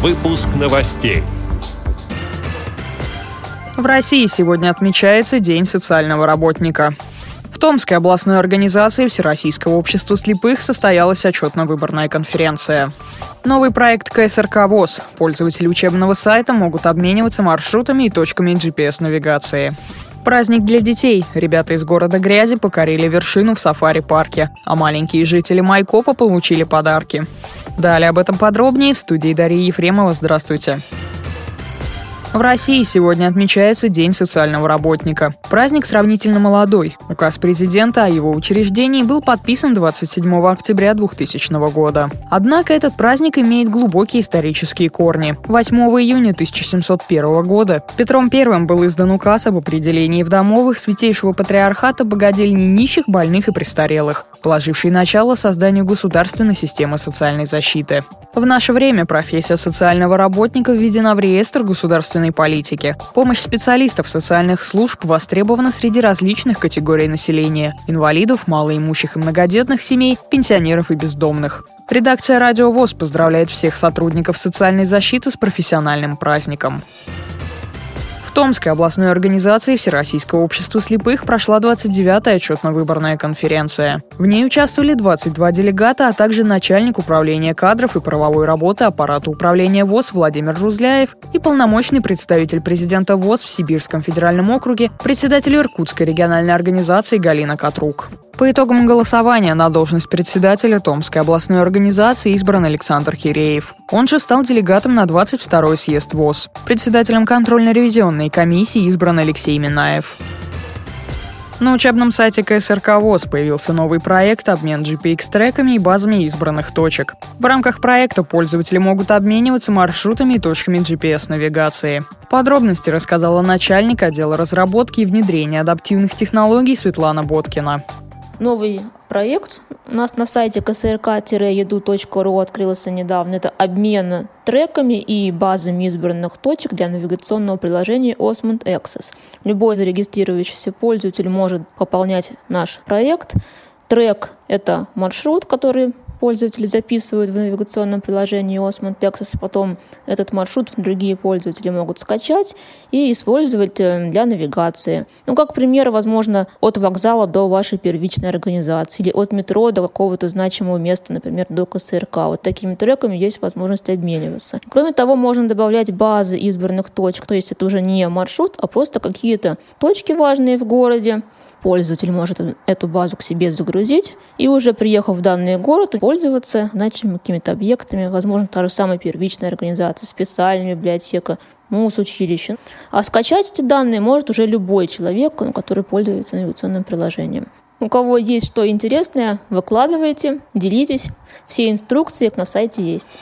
Выпуск новостей. В России сегодня отмечается День социального работника. В Томской областной организации Всероссийского общества слепых состоялась отчетно-выборная конференция. Новый проект КСРК ВОЗ. Пользователи учебного сайта могут обмениваться маршрутами и точками GPS-навигации. Праздник для детей. Ребята из города Грязи покорили вершину в сафари-парке, а маленькие жители Майкопа получили подарки. Далее об этом подробнее в студии Дарьи Ефремова. Здравствуйте. В России сегодня отмечается День социального работника. Праздник сравнительно молодой. Указ президента о его учреждении был подписан 27 октября 2000 года. Однако этот праздник имеет глубокие исторические корни. 8 июня 1701 года Петром I был издан указ об определении в домовых Святейшего Патриархата богадельни нищих, больных и престарелых, положивший начало созданию государственной системы социальной защиты. В наше время профессия социального работника введена в реестр государственной политики. Помощь специалистов социальных служб востребована среди различных категорий населения – инвалидов, малоимущих и многодетных семей, пенсионеров и бездомных. Редакция «Радио ВОЗ» поздравляет всех сотрудников социальной защиты с профессиональным праздником. Томской областной организации Всероссийского общества слепых прошла 29-я отчетно-выборная конференция. В ней участвовали 22 делегата, а также начальник управления кадров и правовой работы аппарата управления ВОЗ Владимир Рузляев и полномочный представитель президента ВОЗ в Сибирском федеральном округе, председатель Иркутской региональной организации Галина Катрук. По итогам голосования на должность председателя Томской областной организации избран Александр Хиреев. Он же стал делегатом на 22-й съезд ВОЗ. Председателем контрольно-ревизионной комиссии избран Алексей Минаев. На учебном сайте КСРК ВОЗ появился новый проект «Обмен GPX-треками и базами избранных точек». В рамках проекта пользователи могут обмениваться маршрутами и точками GPS-навигации. Подробности рассказала начальник отдела разработки и внедрения адаптивных технологий Светлана Боткина. Новый проект у нас на сайте ksrk-edu.ru открылся недавно. Это обмен треками и базами избранных точек для навигационного приложения Osmond Access. Любой зарегистрирующийся пользователь может пополнять наш проект. Трек – это маршрут, который пользователи записывают в навигационном приложении Osmond Texas, потом этот маршрут другие пользователи могут скачать и использовать э, для навигации. Ну, как пример, возможно, от вокзала до вашей первичной организации или от метро до какого-то значимого места, например, до КСРК. Вот такими треками есть возможность обмениваться. Кроме того, можно добавлять базы избранных точек, то есть это уже не маршрут, а просто какие-то точки важные в городе, пользователь может эту базу к себе загрузить и уже приехав в данный город, пользоваться значимыми какими-то объектами, возможно, та же самая первичная организация, специальная библиотека, МУС, училище. А скачать эти данные может уже любой человек, который пользуется навигационным приложением. У кого есть что интересное, выкладывайте, делитесь. Все инструкции на сайте есть.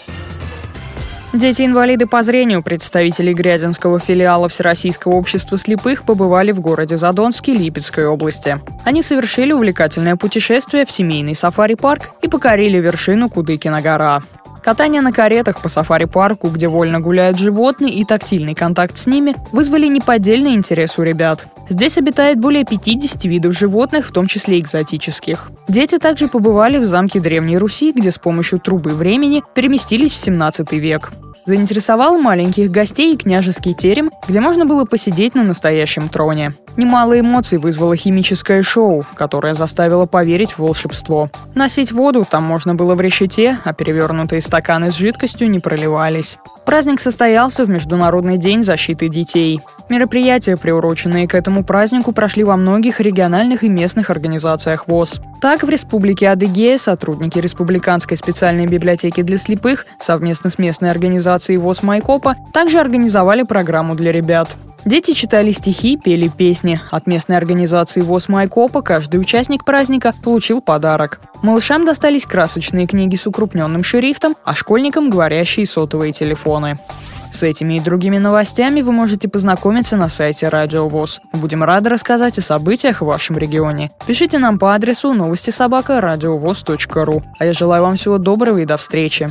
Дети-инвалиды по зрению представителей Грязинского филиала Всероссийского общества слепых побывали в городе Задонске Липецкой области. Они совершили увлекательное путешествие в семейный сафари-парк и покорили вершину Кудыкина гора. Катание на каретах по сафари-парку, где вольно гуляют животные, и тактильный контакт с ними вызвали неподдельный интерес у ребят. Здесь обитает более 50 видов животных, в том числе экзотических. Дети также побывали в замке Древней Руси, где с помощью трубы времени переместились в 17 век. Заинтересовал маленьких гостей и княжеский терем, где можно было посидеть на настоящем троне. Немало эмоций вызвало химическое шоу, которое заставило поверить в волшебство. Носить воду там можно было в решете, а перевернутые стаканы с жидкостью не проливались. Праздник состоялся в Международный день защиты детей. Мероприятия, приуроченные к этому празднику, прошли во многих региональных и местных организациях ВОЗ. Так, в Республике Адыгея сотрудники Республиканской специальной библиотеки для слепых совместно с местной организацией ВОЗ Майкопа также организовали программу для ребят. Дети читали стихи, пели песни. От местной организации ВОЗ Майкопа каждый участник праздника получил подарок. Малышам достались красочные книги с укрупненным шрифтом, а школьникам говорящие сотовые телефоны. С этими и другими новостями вы можете познакомиться на сайте Радио ВОЗ. Будем рады рассказать о событиях в вашем регионе. Пишите нам по адресу новости собака ру. А я желаю вам всего доброго и до встречи.